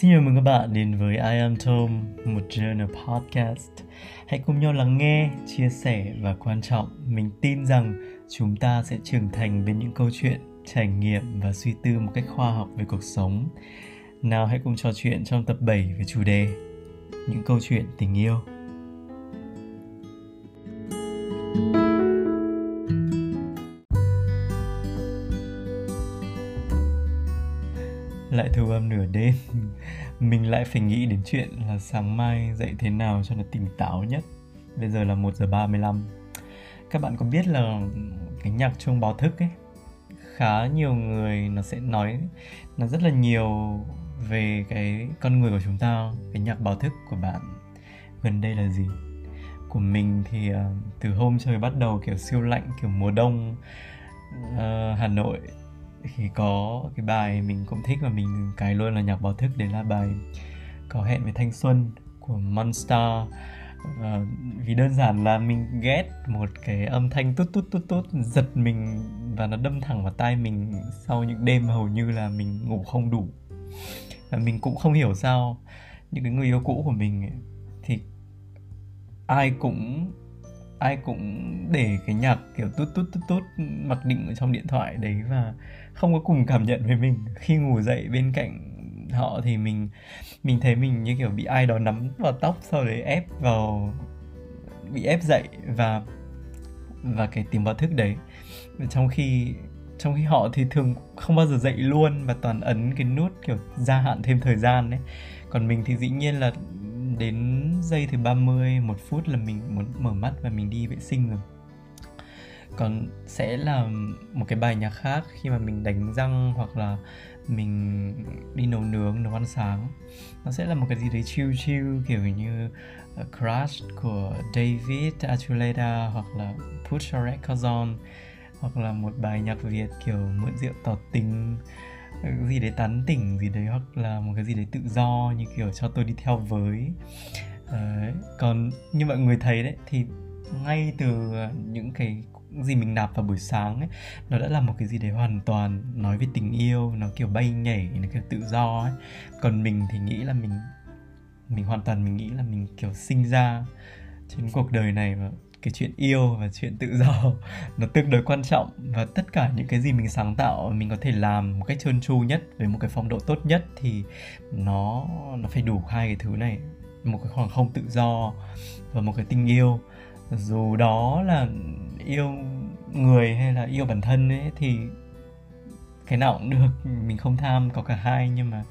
Xin chào mừng các bạn đến với I Am Tom, một journal podcast. Hãy cùng nhau lắng nghe, chia sẻ và quan trọng, mình tin rằng chúng ta sẽ trưởng thành với những câu chuyện, trải nghiệm và suy tư một cách khoa học về cuộc sống. Nào hãy cùng trò chuyện trong tập 7 về chủ đề Những câu chuyện tình yêu. Lại thu âm nửa đêm. Mình lại phải nghĩ đến chuyện là sáng mai dậy thế nào cho nó tỉnh táo nhất. Bây giờ là 1 giờ 35 các bạn có biết là cái nhạc chuông báo thức ấy khá nhiều người nó sẽ nói nó rất là nhiều về cái con người của chúng ta cái nhạc báo thức của bạn. Gần đây là gì? Của mình thì uh, từ hôm trời bắt đầu kiểu siêu lạnh kiểu mùa đông uh, Hà Nội thì có cái bài mình cũng thích và mình cài luôn là nhạc báo thức đấy là bài có hẹn với thanh xuân của Monster. Uh, vì đơn giản là mình ghét một cái âm thanh tút tút tút tút giật mình và nó đâm thẳng vào tai mình sau những đêm hầu như là mình ngủ không đủ. Và mình cũng không hiểu sao những cái người yêu cũ của mình thì ai cũng ai cũng để cái nhạc kiểu tút tút tút tút mặc định ở trong điện thoại đấy và không có cùng cảm nhận với mình. Khi ngủ dậy bên cạnh họ thì mình mình thấy mình như kiểu bị ai đó nắm vào tóc sau đấy ép vào, bị ép dậy và và cái tiếng báo thức đấy. Trong khi trong khi họ thì thường không bao giờ dậy luôn và toàn ấn cái nút kiểu gia hạn thêm thời gian đấy còn mình thì dĩ nhiên là đến giây thứ 30 một phút là mình muốn mở mắt và mình đi vệ sinh rồi còn sẽ là một cái bài nhạc khác khi mà mình đánh răng hoặc là mình đi nấu nướng nấu ăn sáng nó sẽ là một cái gì đấy chill chill kiểu như uh, Crush của David Archuleta hoặc là Put Your Records On hoặc là một bài nhạc Việt kiểu mượn rượu tỏ tình cái gì đấy tán tỉnh gì đấy hoặc là một cái gì đấy tự do như kiểu cho tôi đi theo với đấy. còn như mọi người thấy đấy thì ngay từ những cái gì mình nạp vào buổi sáng ấy, nó đã là một cái gì đấy hoàn toàn nói về tình yêu, nó kiểu bay nhảy, nó kiểu tự do ấy. Còn mình thì nghĩ là mình mình hoàn toàn mình nghĩ là mình kiểu sinh ra trên cuộc đời này và cái chuyện yêu và chuyện tự do nó tương đối quan trọng. Và tất cả những cái gì mình sáng tạo, mình có thể làm một cách trơn tru nhất, với một cái phong độ tốt nhất thì nó nó phải đủ hai cái thứ này. Một cái khoảng không tự do và một cái tình yêu dù đó là yêu người hay là yêu bản thân ấy, thì cái nào cũng được, mình không tham, có cả hai, nhưng mà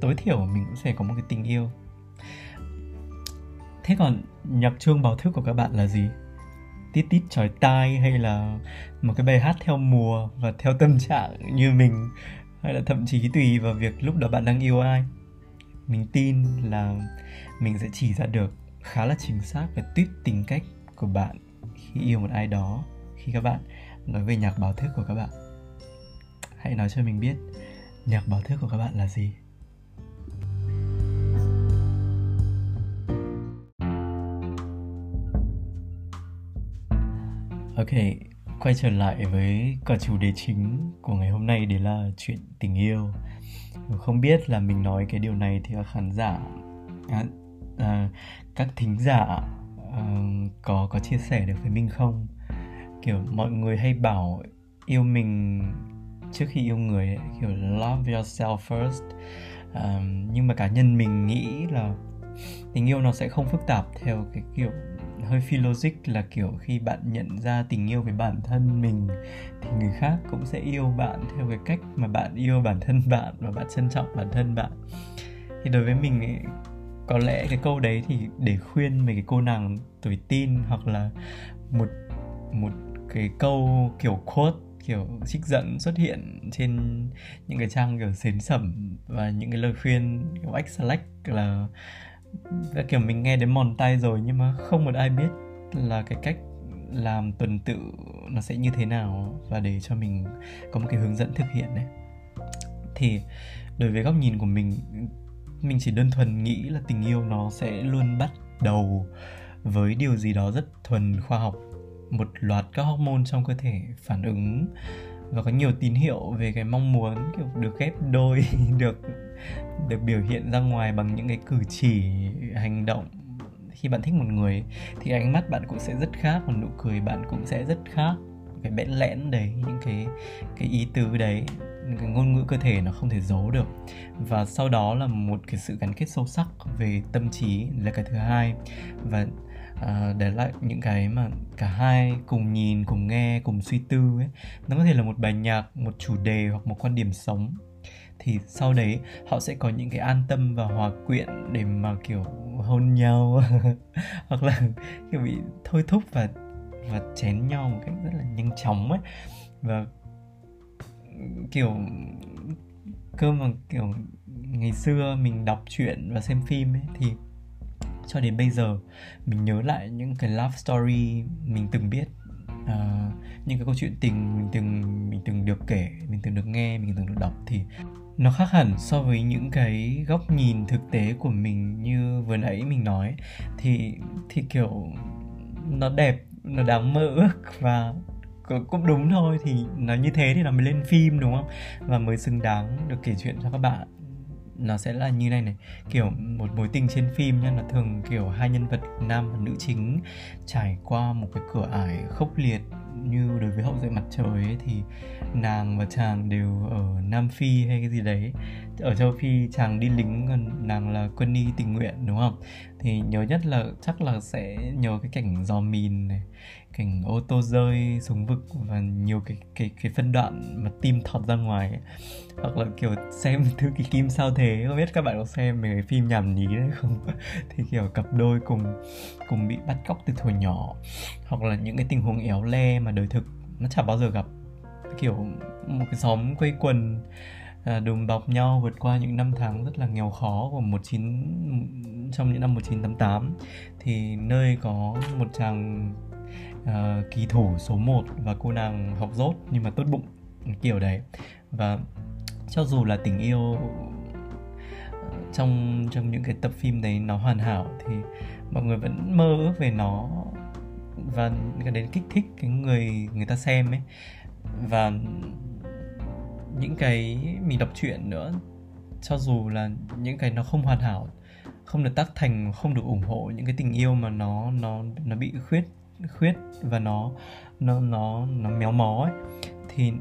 tối thiểu mình cũng sẽ có một cái tình yêu. Thế còn nhạc chuông báo thức của các bạn là gì? Tít tít chói tai hay là một cái bài hát theo mùa và theo tâm trạng như mình, hay là thậm chí tùy vào việc lúc đó bạn đang yêu ai? Mình tin là mình sẽ chỉ ra được khá là chính xác về tuyết tính cách của bạn khi yêu một ai đó khi các bạn nói về nhạc báo thức của các bạn hãy nói cho mình biết nhạc báo thức của các bạn là gì Ok, quay trở lại với cả chủ đề chính của ngày hôm nay đấy là chuyện tình yêu. Không biết là mình nói cái điều này thì các khán giả, à, à, các thính giả à, có có chia sẻ được với mình không? Kiểu mọi người hay bảo yêu mình trước khi yêu người ấy, kiểu love yourself first. À, nhưng mà cá nhân mình nghĩ là tình yêu nó sẽ không phức tạp theo cái kiểu hơi phi logic là kiểu khi bạn nhận ra tình yêu với bản thân mình thì người khác cũng sẽ yêu bạn theo cái cách mà bạn yêu bản thân bạn và bạn trân trọng bản thân bạn thì đối với mình ấy, có lẽ cái câu đấy thì để khuyên mấy cái cô nàng tuổi tin hoặc là một một cái câu kiểu quote, kiểu trích dẫn xuất hiện trên những cái trang kiểu xến sẩm và những cái lời khuyên kiểu ách select là và kiểu mình nghe đến mòn tay rồi nhưng mà không một ai biết là cái cách làm tuần tự nó sẽ như thế nào và để cho mình có một cái hướng dẫn thực hiện đấy. Thì đối với góc nhìn của mình mình chỉ đơn thuần nghĩ là tình yêu nó sẽ luôn bắt đầu với điều gì đó rất thuần khoa học, một loạt các hormone trong cơ thể phản ứng và có nhiều tín hiệu về cái mong muốn, kiểu, được ghép đôi, được được biểu hiện ra ngoài bằng những cái cử chỉ, hành động. Khi bạn thích một người thì ánh mắt bạn cũng sẽ rất khác, còn nụ cười bạn cũng sẽ rất khác. Cái bẽn lẽn đấy, những cái cái ý tứ đấy cái ngôn ngữ cơ thể nó không thể giấu được. Và sau đó là một cái sự gắn kết sâu sắc về tâm trí là cái thứ hai. Và à, để lại những cái mà cả hai cùng nhìn cùng nghe cùng suy tư ấy nó có thể là một bài nhạc một chủ đề hoặc một quan điểm sống. Thì sau đấy họ sẽ có những cái an tâm và hòa quyện để mà kiểu hôn nhau. Hoặc là kiểu bị thôi thúc và và chén nhau một cách rất là nhanh chóng ấy. Và kiểu cơ mà kiểu ngày xưa mình đọc truyện và xem phim ấy thì cho đến bây giờ mình nhớ lại những cái love story mình từng biết uh, những cái câu chuyện tình mình từng mình từng được kể mình từng được nghe mình từng được đọc thì nó khác hẳn so với những cái góc nhìn thực tế của mình như vừa nãy mình nói. Thì thì kiểu nó đẹp nó đáng mơ ước và cũng đúng thôi thì nó như thế thì nó mới lên phim đúng không? Và mới xứng đáng được kể chuyện cho các bạn. Nó sẽ là như này này kiểu một mối tình trên phim nha nó thường kiểu hai nhân vật nam và nữ chính trải qua một cái cửa ải khốc liệt như đối với hậu duệ mặt trời ấy, thì nàng và chàng đều ở Nam Phi hay cái gì đấy ở châu Phi chàng đi lính còn nàng là quân y tình nguyện, đúng không? Thì nhớ nhất là chắc là sẽ nhớ cái cảnh giò mìn này, cảnh ô tô rơi xuống vực và nhiều cái cái cái phân đoạn mà tim thọt ra ngoài ấy. hoặc là kiểu xem thư ký kim sao thế, không biết các bạn có xem về cái phim nhảm nhí đấy không? Thì kiểu cặp đôi cùng cùng bị bắt cóc từ thuở nhỏ. Hoặc là những cái tình huống éo le mà đời thực nó chả bao giờ gặp. Kiểu một cái xóm quây quần à, đùm bọc nhau vượt qua những năm tháng rất là nghèo khó của 19 trong những năm 1988 thì nơi có một chàng uh, kỳ thủ số 1 và cô nàng học dốt nhưng mà tốt bụng kiểu đấy. Và cho dù là tình yêu ờ, trong trong những cái tập phim đấy nó hoàn hảo thì mọi người vẫn mơ ước về nó và cái đến kích thích cái người người ta xem ấy. Và những cái mình đọc truyện nữa cho dù là những cái nó không hoàn hảo không được tác thành không được ủng hộ những cái tình yêu mà nó nó nó bị khuyết khuyết và nó nó nó nó méo mó ấy thì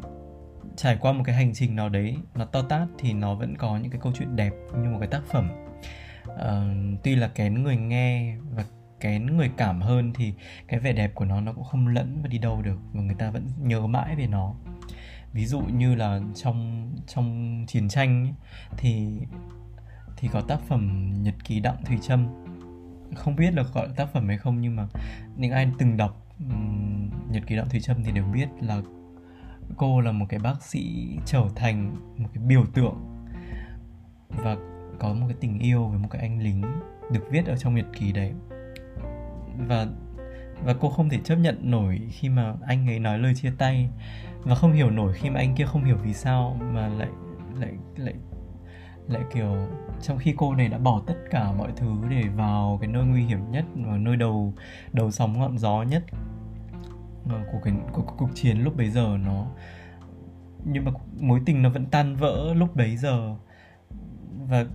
trải qua một cái hành trình nào đấy nó to tát thì nó vẫn có những cái câu chuyện đẹp như một cái tác phẩm. Uh, tuy là kén người nghe và kén người cảm hơn thì cái vẻ đẹp của nó nó cũng không lẫn và đi đâu được và người ta vẫn nhớ mãi về nó ví dụ như là trong trong chiến tranh ấy, thì thì có tác phẩm nhật ký đặng thùy trâm. Không biết là gọi là tác phẩm hay không nhưng mà những ai từng đọc um, nhật ký đặng thùy trâm thì đều biết là cô là một cái bác sĩ trở thành một cái biểu tượng và có một cái tình yêu với một cái anh lính được viết ở trong nhật ký đấy. Và và cô không thể chấp nhận nổi khi mà anh ấy nói lời chia tay. Và không hiểu nổi khi mà anh kia không hiểu vì sao mà lại lại lại lại kiểu trong khi cô này đã bỏ tất cả mọi thứ để vào cái nơi nguy hiểm nhất và nơi đầu đầu sóng ngọn gió nhất của cái của, của cuộc chiến lúc bấy giờ nó nhưng mà mối tình nó vẫn tan vỡ lúc bấy giờ. Và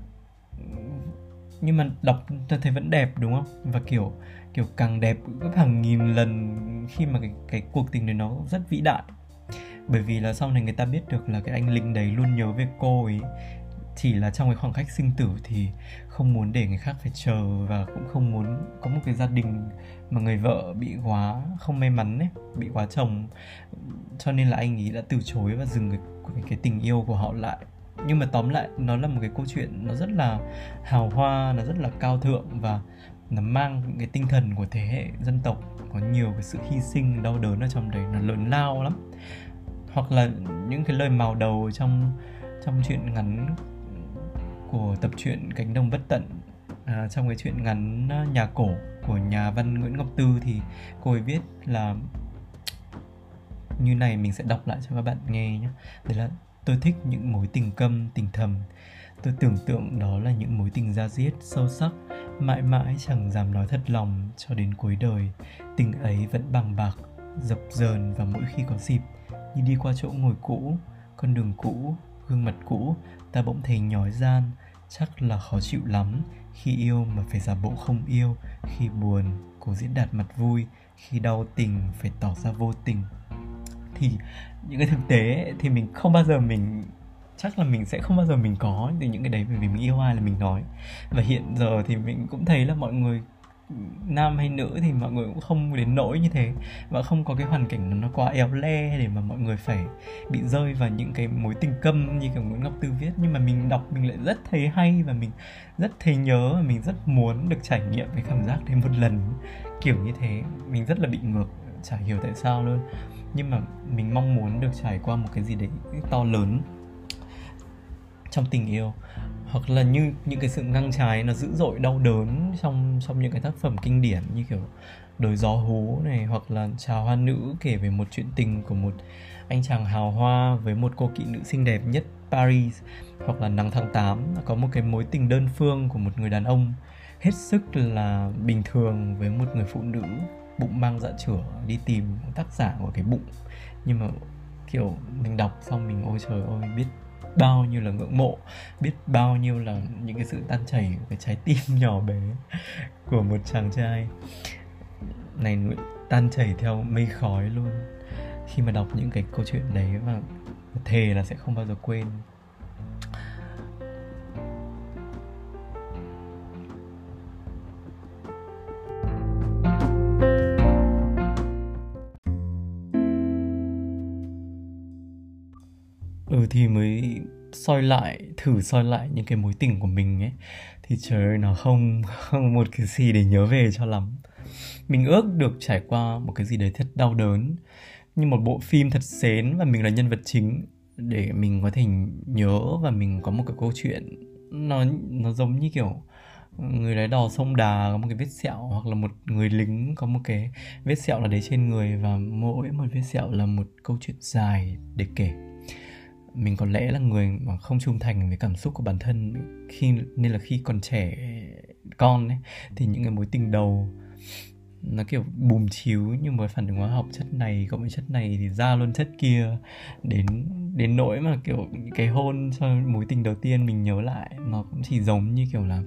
nhưng mà đọc ta thấy vẫn đẹp đúng không? Và kiểu kiểu càng đẹp gấp hàng nghìn lần khi mà cái cái cuộc tình này nó rất vĩ đại. Bởi vì là sau này người ta biết được là cái anh lính đấy luôn nhớ về cô ấy. Chỉ là trong cái khoảng cách sinh tử thì không muốn để người khác phải chờ và cũng không muốn có một cái gia đình mà người vợ bị quá không may mắn ấy bị quá chồng. Cho nên là anh ấy đã từ chối và dừng cái, cái tình yêu của họ lại. Nhưng mà tóm lại nó là một cái câu chuyện nó rất là hào hoa nó rất là cao thượng và nó mang những cái tinh thần của thế hệ dân tộc có nhiều cái sự hy sinh đau đớn ở trong đấy nó lớn lao lắm. Hoặc là những cái lời màu đầu trong trong chuyện ngắn của tập truyện cánh đồng bất tận à, trong cái chuyện ngắn à, nhà cổ của nhà văn Nguyễn Ngọc Tư thì cô ấy viết là như này mình sẽ đọc lại cho các bạn nghe nhé. Đấy là tôi thích những mối tình câm tình thầm. Tôi tưởng tượng đó là những mối tình ra diết sâu sắc mãi mãi chẳng dám nói thật lòng cho đến cuối đời tình ấy vẫn bằng bạc dập dờn và mỗi khi có dịp như đi qua chỗ ngồi cũ con đường cũ gương mặt cũ ta bỗng thấy nhói gian chắc là khó chịu lắm khi yêu mà phải giả bộ không yêu khi buồn cố diễn đạt mặt vui khi đau tình phải tỏ ra vô tình. Thì những cái thực tế ấy, thì mình không bao giờ mình chắc là mình sẽ không bao giờ mình có từ những cái đấy bởi vì mình yêu ai là mình nói. Và hiện giờ thì mình cũng thấy là mọi người, nam hay nữ thì mọi người cũng không đến nỗi như thế. Và không có cái hoàn cảnh nó quá éo le để mà mọi người phải bị rơi vào những cái mối tình câm như kiểu Nguyễn Ngọc Tư viết. Nhưng mà mình đọc mình lại rất thấy hay và mình rất thấy nhớ và mình rất muốn được trải nghiệm cái cảm giác đấy một lần. Kiểu như thế. Mình rất là bị ngược, chả hiểu tại sao luôn. Nhưng mà mình mong muốn được trải qua một cái gì đấy to lớn trong tình yêu. Hoặc là như những cái sự ngang trái nó dữ dội, đau đớn trong trong những cái tác phẩm kinh điển như kiểu đời gió hú này, hoặc là chào hoa nữ kể về một chuyện tình của một anh chàng hào hoa với một cô kỵ nữ xinh đẹp nhất Paris, hoặc là nắng tháng 8 có một cái mối tình đơn phương của một người đàn ông hết sức là bình thường với một người phụ nữ bụng mang dạ chửa, đi tìm tác giả của cái bụng. Nhưng mà kiểu mình đọc xong mình, ôi trời ơi, biết bao nhiêu là ngưỡng mộ, biết bao nhiêu là những cái sự tan chảy của cái trái tim nhỏ bé của một chàng trai. Này tan chảy theo mây khói luôn. Khi mà đọc những cái câu chuyện đấy và thề là sẽ không bao giờ quên. Ừ thì mới soi lại, thử soi lại những cái mối tình của mình ấy. Thì trời ơi, nó không không một cái gì để nhớ về cho lắm. Mình ước được trải qua một cái gì đấy thật đau đớn, như một bộ phim thật xến và mình là nhân vật chính để mình có thể nhớ và mình có một cái câu chuyện. Nó nó giống như kiểu người lái đò sông đà, có một cái vết sẹo, hoặc là một người lính có một cái vết sẹo là đấy trên người và mỗi một vết sẹo là một câu chuyện dài để kể mình có lẽ là người mà không trung thành với cảm xúc của bản thân khi, nên là khi còn trẻ, con ấy, thì những cái mối tình đầu nó kiểu bùm chiếu như một phản ứng hóa học chất này cộng với chất này thì ra luôn chất kia. Đến đến nỗi mà kiểu cái hôn cho mối tình đầu tiên mình nhớ lại, nó cũng chỉ giống như kiểu là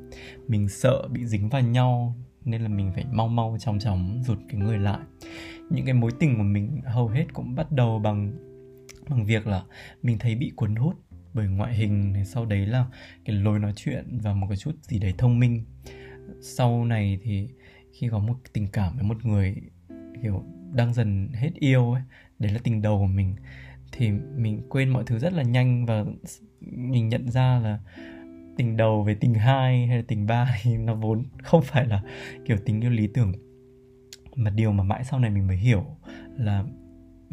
mình sợ bị dính vào nhau, nên là mình phải mau mau chóng chóng rụt cái người lại. Những cái mối tình của mình hầu hết cũng bắt đầu bằng bằng việc là mình thấy bị cuốn hút bởi ngoại hình này, sau đấy là cái lối nói chuyện và một cái chút gì đấy thông minh. Sau này thì khi có một tình cảm với một người, kiểu, đang dần hết yêu ấy, đấy là tình đầu của mình, thì mình quên mọi thứ rất là nhanh và mình nhận ra là tình đầu với tình hai hay là tình ba thì nó vốn không phải là kiểu tình yêu lý tưởng. Mà điều mà mãi sau này mình mới hiểu là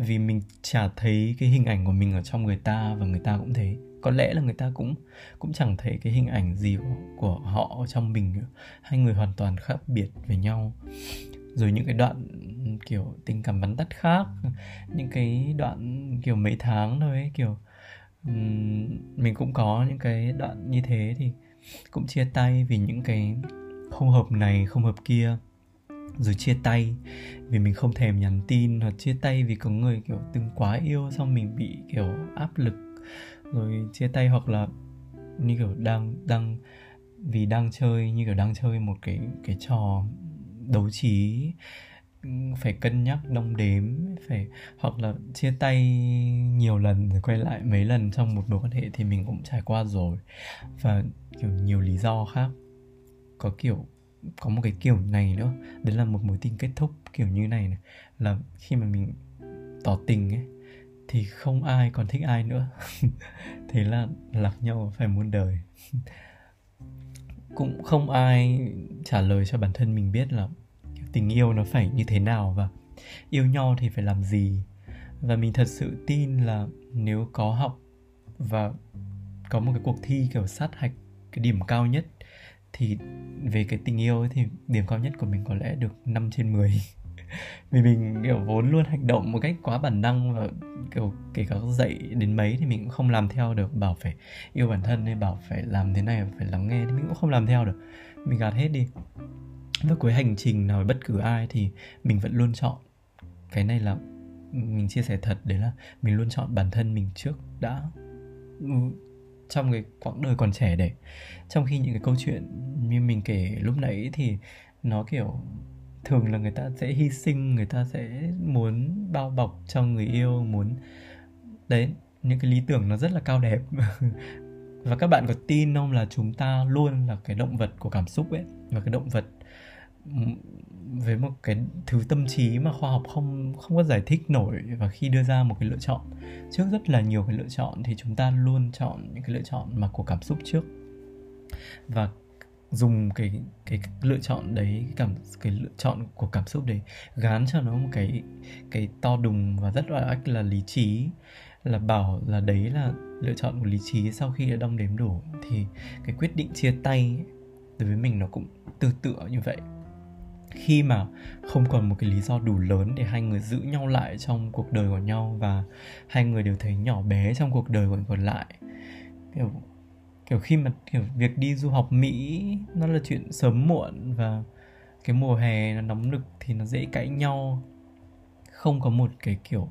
vì mình chả thấy cái hình ảnh của mình ở trong người ta và người ta cũng thấy có lẽ là người ta cũng cũng chẳng thấy cái hình ảnh gì của, của họ ở trong mình nữa. Hai người hoàn toàn khác biệt với nhau. Rồi những cái đoạn kiểu tình cảm bắn tắt khác những cái đoạn kiểu mấy tháng thôi ấy kiểu um, mình cũng có những cái đoạn như thế thì cũng chia tay vì những cái không hợp này không hợp kia rồi chia tay. Vì mình không thèm nhắn tin hoặc chia tay vì có người kiểu từng quá yêu, xong mình bị kiểu áp lực. Rồi chia tay hoặc là như kiểu đang đang, vì đang chơi, như kiểu đang chơi một cái cái trò đấu trí, phải cân nhắc đong đếm, phải, hoặc là chia tay nhiều lần rồi quay lại mấy lần trong một mối quan hệ thì mình cũng trải qua rồi. Và kiểu nhiều lý do khác. Có kiểu có một cái kiểu này nữa. Đấy là một mối tình kết thúc kiểu như này, này. Là khi mà mình tỏ tình ấy thì không ai còn thích ai nữa. Thế là lạc nhau phải muôn đời. Cũng không ai trả lời cho bản thân mình biết là tình yêu nó phải như thế nào và yêu nhau thì phải làm gì. Và mình thật sự tin là nếu có học và có một cái cuộc thi kiểu sát hạch cái điểm cao nhất thì về cái tình yêu ấy thì điểm cao nhất của mình có lẽ được 5 trên 10 vì mình, kiểu, vốn luôn hành động một cách quá bản năng và, kiểu, kể cả dạy đến mấy thì mình cũng không làm theo được. Bảo phải yêu bản thân hay bảo phải làm thế này, phải lắng nghe thì mình cũng không làm theo được. Mình gạt hết đi. Và cuối hành trình nào bất cứ ai thì mình vẫn luôn chọn. Cái này là mình chia sẻ thật, đấy là mình luôn chọn bản thân mình trước đã. Ừ trong cái quãng đời còn trẻ để trong khi những cái câu chuyện như mình kể lúc nãy thì nó kiểu thường là người ta sẽ hy sinh, người ta sẽ muốn bao bọc cho người yêu, muốn đấy, những cái lý tưởng nó rất là cao đẹp. Và các bạn có tin không là chúng ta luôn là cái động vật của cảm xúc ấy, và cái động vật với một cái thứ tâm trí mà khoa học không không có giải thích nổi và khi đưa ra một cái lựa chọn. Trước rất là nhiều cái lựa chọn thì chúng ta luôn chọn những cái lựa chọn mà của cảm xúc trước. Và dùng cái cái lựa chọn đấy, cái cảm, cái lựa chọn của cảm xúc đấy gán cho nó một cái cái to đùng và rất là ách là lý trí. Là bảo là đấy là lựa chọn của lý trí, sau khi đã đong đếm đủ thì cái quyết định chia tay đối với mình nó cũng tương tự như vậy khi mà không còn một cái lý do đủ lớn để hai người giữ nhau lại trong cuộc đời của nhau và hai người đều thấy nhỏ bé trong cuộc đời của còn lại. Kiểu kiểu khi mà kiểu việc đi du học Mỹ, nó là chuyện sớm muộn và cái mùa hè nó nóng nực thì nó dễ cãi nhau. Không có một cái kiểu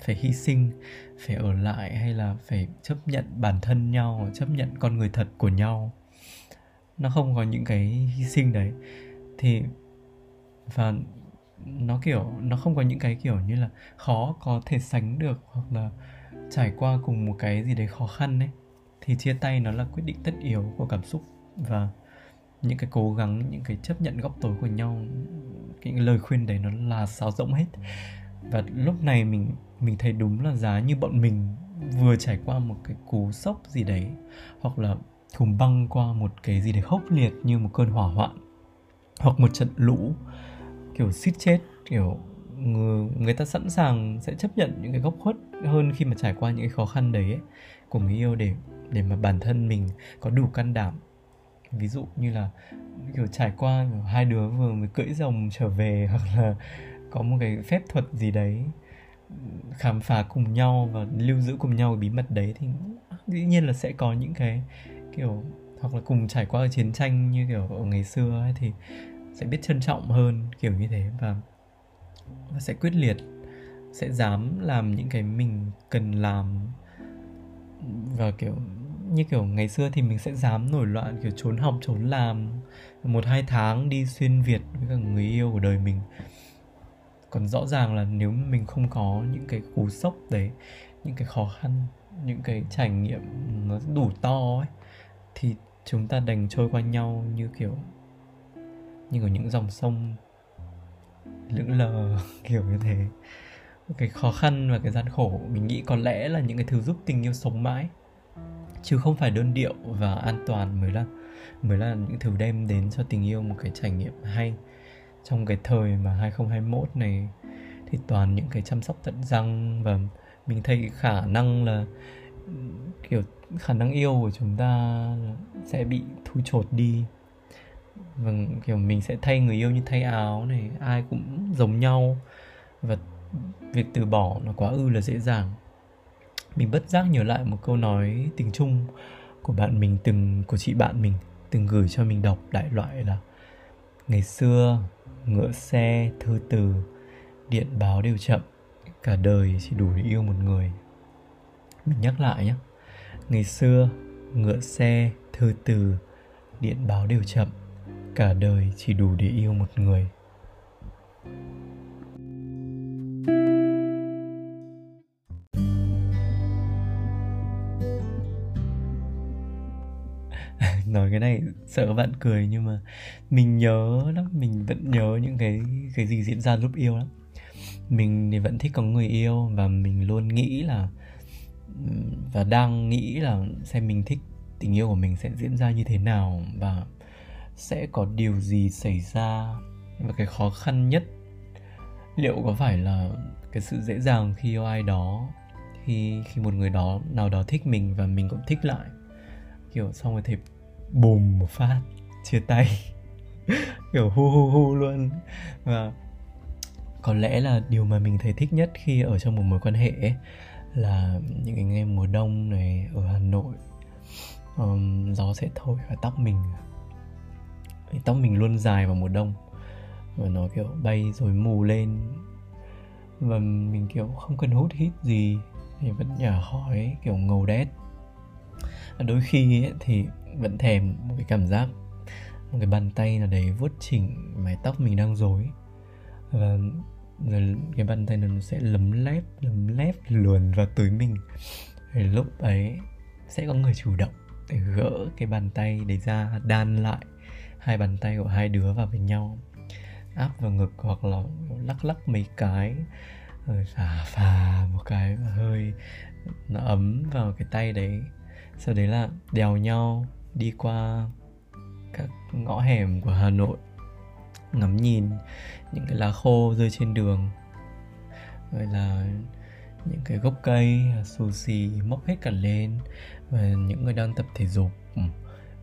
phải hy sinh, phải ở lại hay là phải chấp nhận bản thân nhau, chấp nhận con người thật của nhau. Nó không có những cái hy sinh đấy. Thì và nó kiểu, nó không có những cái kiểu như là khó có thể sánh được hoặc là trải qua cùng một cái gì đấy khó khăn ấy. Thì chia tay nó là quyết định tất yếu của cảm xúc và những cái cố gắng, những cái chấp nhận góc tối của nhau, cái lời khuyên đấy nó là sáo rỗng hết. Và lúc này mình mình thấy đúng là giá như bọn mình vừa trải qua một cái cú sốc gì đấy, hoặc là cùng băng qua một cái gì đấy khốc liệt như một cơn hỏa hoạn, hoặc một trận lũ kiểu xít chết kiểu người, người ta sẵn sàng sẽ chấp nhận những cái góc khuất hơn khi mà trải qua những cái khó khăn đấy ấy, của người yêu để để mà bản thân mình có đủ can đảm. Ví dụ như là kiểu trải qua kiểu hai đứa vừa mới cưỡi rồng trở về hoặc là có một cái phép thuật gì đấy khám phá cùng nhau và lưu giữ cùng nhau cái bí mật đấy thì dĩ nhiên là sẽ có những cái kiểu hoặc là cùng trải qua chiến tranh như kiểu ở ngày xưa ấy thì sẽ biết trân trọng hơn kiểu như thế và, và sẽ quyết liệt sẽ dám làm những cái mình cần làm. Và kiểu như kiểu ngày xưa thì mình sẽ dám nổi loạn kiểu trốn học trốn làm một hai tháng đi xuyên việt với cả người yêu của đời mình. Còn rõ ràng là nếu mình không có những cái cú sốc đấy những cái khó khăn những cái trải nghiệm nó đủ to ấy thì chúng ta đành trôi qua nhau như kiểu như ở những dòng sông lững lờ, kiểu như thế. Cái khó khăn và cái gian khổ mình nghĩ có lẽ là những cái thứ giúp tình yêu sống mãi, chứ không phải đơn điệu và an toàn mới là mới là những thứ đem đến cho tình yêu một cái trải nghiệm hay. Trong cái thời mà 2021 này thì toàn những cái chăm sóc tận răng và mình thấy khả năng là, kiểu khả năng yêu của chúng ta sẽ bị thu chột đi và kiểu mình sẽ thay người yêu như thay áo này, ai cũng giống nhau. Và việc từ bỏ nó quá ư là dễ dàng. Mình bất giác nhớ lại một câu nói tình chung của bạn mình, từng, của chị bạn mình, từng gửi cho mình đọc đại loại là, ngày xưa ngựa xe thư từ, điện báo đều chậm, cả đời chỉ đủ để yêu một người. Mình nhắc lại nhé ngày xưa ngựa xe thư từ, điện báo đều chậm cả đời chỉ đủ để yêu một người. Nói cái này sợ các bạn cười nhưng mà mình nhớ lắm, mình vẫn nhớ những cái cái gì diễn ra lúc yêu lắm. Mình thì vẫn thích có người yêu và mình luôn nghĩ là, và đang nghĩ là xem mình thích tình yêu của mình sẽ diễn ra như thế nào và sẽ có điều gì xảy ra? Và cái khó khăn nhất liệu có phải là cái sự dễ dàng khi yêu ai đó khi khi một người đó nào đó thích mình và mình cũng thích lại? Kiểu xong rồi thì bùm một phát chia tay. Kiểu hu hu hu luôn. Và có lẽ là điều mà mình thấy thích nhất khi ở trong một mối quan hệ ấy, là những cái ngày mùa đông này ở Hà Nội. Um, gió sẽ thổi vào tóc mình tóc mình luôn dài vào mùa đông. Và nó kiểu bay rồi mù lên. Và mình kiểu không cần hút hít gì. Thì vẫn nhả khói kiểu ngầu đét. Đôi khi ấy, thì vẫn thèm một cái cảm giác một cái bàn tay nào đấy vuốt chỉnh mái tóc mình đang rối. Và rồi cái bàn tay nó sẽ lấm lép lấm lép luồn vào túi mình. Thì lúc ấy sẽ có người chủ động để gỡ cái bàn tay để ra đan lại hai bàn tay của hai đứa vào với nhau, áp vào ngực hoặc là lắc lắc mấy cái, rồi phà phà một cái hơi nó ấm vào cái tay đấy. Sau đấy là đèo nhau đi qua các ngõ hẻm của Hà Nội, ngắm nhìn những cái lá khô rơi trên đường, rồi là những cái gốc cây xù xì mốc hết cả lên và những người đang tập thể dục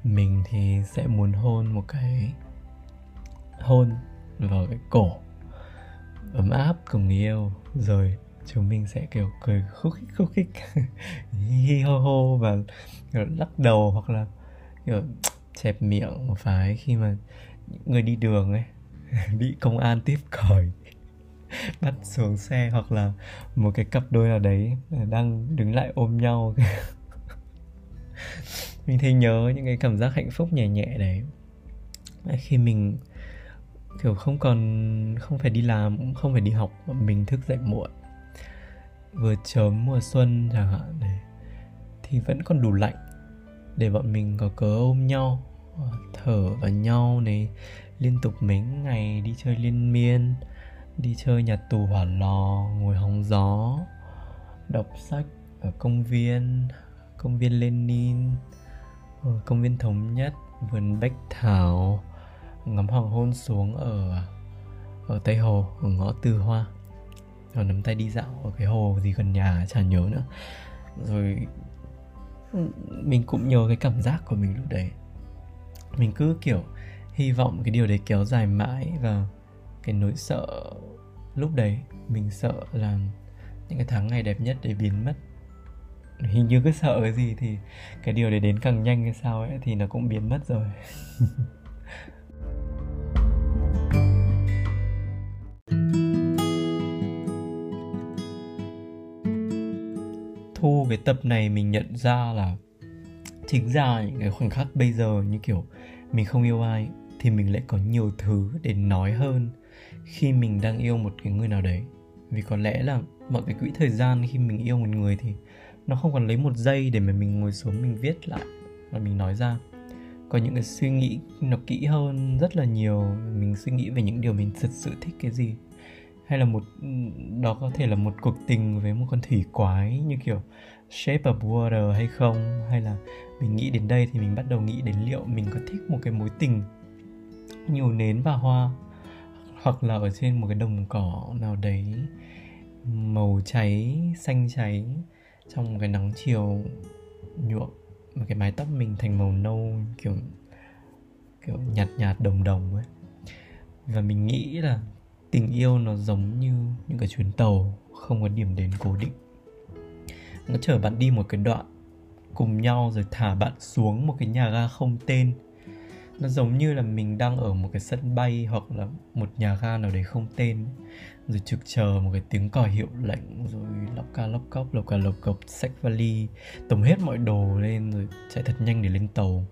mình thì sẽ muốn hôn một cái hôn vào cái cổ, ấm áp của người yêu. Rồi chúng mình sẽ kiểu cười khúc khích khúc khích, hi hô hô và kiểu lắc đầu hoặc là kiểu chẹp miệng một phái khi mà những người đi đường ấy bị công an tiếp còi bắt xuống xe hoặc là một cái cặp đôi nào đấy đang đứng lại ôm nhau mình thấy nhớ những cái cảm giác hạnh phúc nhẹ nhẹ đấy. Khi mình, kiểu, không còn, không phải đi làm, cũng không phải đi học, mà mình thức dậy muộn, vừa chớm mùa xuân chẳng hạn này, thì vẫn còn đủ lạnh để bọn mình có cớ ôm nhau, thở vào nhau này, liên tục mấy ngày đi chơi liên miên, đi chơi nhà tù hỏa lò, ngồi hóng gió, đọc sách ở công viên công viên lenin ở công viên thống nhất, vườn bách thảo, ngắm hoàng hôn xuống ở ở tây hồ, ở ngõ tư hoa. Rồi nắm tay đi dạo ở cái hồ gì gần nhà chả nhớ nữa. Rồi ừ, mình cũng nhớ cái cảm giác của mình lúc đấy. Mình cứ kiểu hy vọng cái điều đấy kéo dài mãi và cái nỗi sợ lúc đấy, mình sợ là những cái tháng ngày đẹp nhất để biến mất hình như cứ sợ cái gì thì cái điều đấy đến càng nhanh hay sao ấy, thì nó cũng biến mất rồi. Thu, cái tập này mình nhận ra là chính ra những cái khoảnh khắc bây giờ như kiểu mình không yêu ai thì mình lại có nhiều thứ để nói hơn khi mình đang yêu một cái người nào đấy. Vì có lẽ là mọi cái quỹ thời gian khi mình yêu một người thì nó không còn lấy một giây để mà mình ngồi xuống mình viết lại và mình nói ra. Có những cái suy nghĩ nó kỹ hơn rất là nhiều, mình suy nghĩ về những điều mình thật sự thích cái gì. Hay là một, đó có thể là một cuộc tình với một con thủy quái như kiểu shape of water hay không? Hay là mình nghĩ đến đây thì mình bắt đầu nghĩ đến liệu mình có thích một cái mối tình nhiều nến và hoa, hoặc là ở trên một cái đồng cỏ nào đấy màu cháy, xanh cháy trong một cái nắng chiều, nhuộm một cái mái tóc mình thành màu nâu, kiểu kiểu nhạt nhạt, đồng đồng ấy. Và mình nghĩ là tình yêu nó giống như những cái chuyến tàu, không có điểm đến cố định. Nó chở bạn đi một cái đoạn, cùng nhau rồi thả bạn xuống một cái nhà ga không tên nó giống như là mình đang ở một cái sân bay hoặc là một nhà ga nào đấy không tên, rồi trực chờ một cái tiếng còi hiệu lệnh, rồi lóc ca lóc cóc lộc ca lộc cộc xách vali tổng hết mọi đồ lên rồi chạy thật nhanh để lên tàu.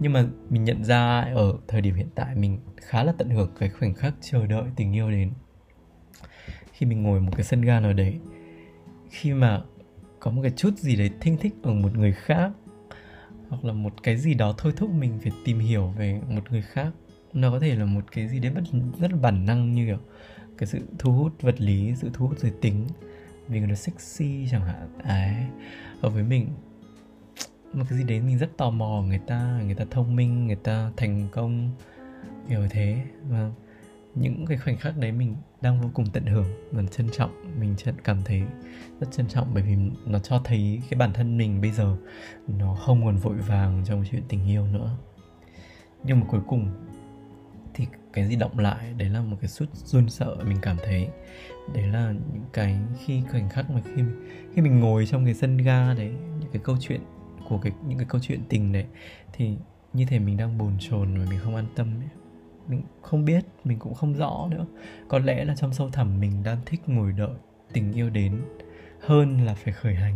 Nhưng mà mình nhận ra ở thời điểm hiện tại mình khá là tận hưởng cái khoảnh khắc chờ đợi tình yêu đến. Khi mình ngồi một cái sân ga nào đấy, khi mà có một cái chút gì đấy thinh thích ở một người khác hoặc là một cái gì đó thôi thúc mình phải tìm hiểu về một người khác. Nó có thể là một cái gì đấy rất, rất là bản năng như kiểu cái sự thu hút vật lý sự thu hút giới tính vì nó sexy chẳng hạn. Ấy hợp với mình. Một cái gì đấy mình rất tò mò người ta người ta thông minh người ta thành công kiểu thế và những cái khoảnh khắc đấy mình đang vô cùng tận hưởng, mình trân trọng, mình chân cảm thấy rất trân trọng bởi vì nó cho thấy cái bản thân mình bây giờ nó không còn vội vàng trong chuyện tình yêu nữa nhưng mà cuối cùng thì cái gì động lại, đấy là một cái chút run sợ mình cảm thấy đấy là những cái khi khoảnh khắc mà khi khi mình ngồi trong cái sân ga đấy, những cái câu chuyện của cái, những cái câu chuyện tình đấy, thì như thể mình đang bồn chồn và mình không an tâm ấy mình không biết, mình cũng không rõ nữa. Có lẽ là trong sâu thẳm mình đang thích ngồi đợi tình yêu đến hơn là phải khởi hành,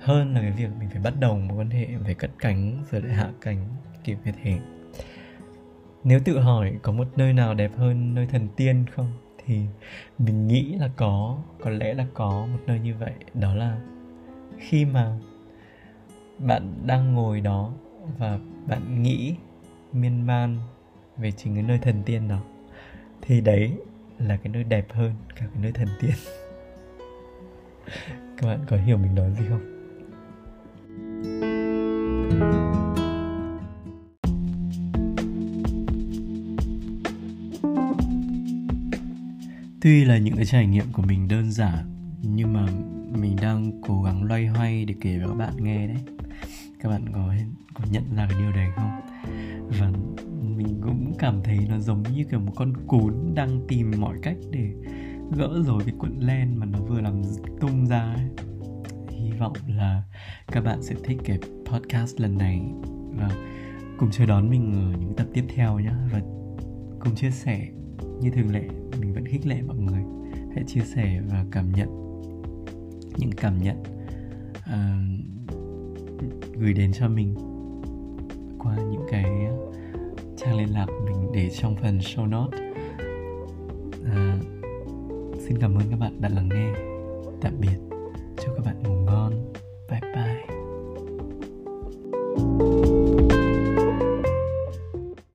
hơn là cái việc mình phải bắt đầu một quan hệ, phải cất cánh, rồi lại hạ cánh, kiểu như thế. Nếu tự hỏi có một nơi nào đẹp hơn nơi thần tiên không, thì mình nghĩ là có có lẽ là có một nơi như vậy. Đó là khi mà bạn đang ngồi đó và bạn nghĩ miên man về chính cái nơi thần tiên đó. Thì đấy là cái nơi đẹp hơn cả cái nơi thần tiên. Các bạn có hiểu mình nói gì không? Tuy là những cái trải nghiệm của mình đơn giản, nhưng mà mình đang cố gắng loay hoay để kể với các bạn nghe đấy các bạn có có nhận ra cái điều đấy không? Và mình cũng cảm thấy nó giống như kiểu một con cún đang tìm mọi cách để gỡ rồi cái cuộn len mà nó vừa làm tung ra ấy. hy vọng là các bạn sẽ thích cái podcast lần này. Và cùng chờ đón mình ở những tập tiếp theo nhé và cùng chia sẻ như thường lệ mình vẫn khích lệ mọi người. Hãy chia sẻ và cảm nhận những cảm nhận uh, gửi đến cho mình qua những cái ờ, trang liên lạc của mình để trong phần show note à, xin cảm ơn các bạn đã lắng nghe. Tạm biệt. Chúc các bạn ngủ ngon. Bye bye.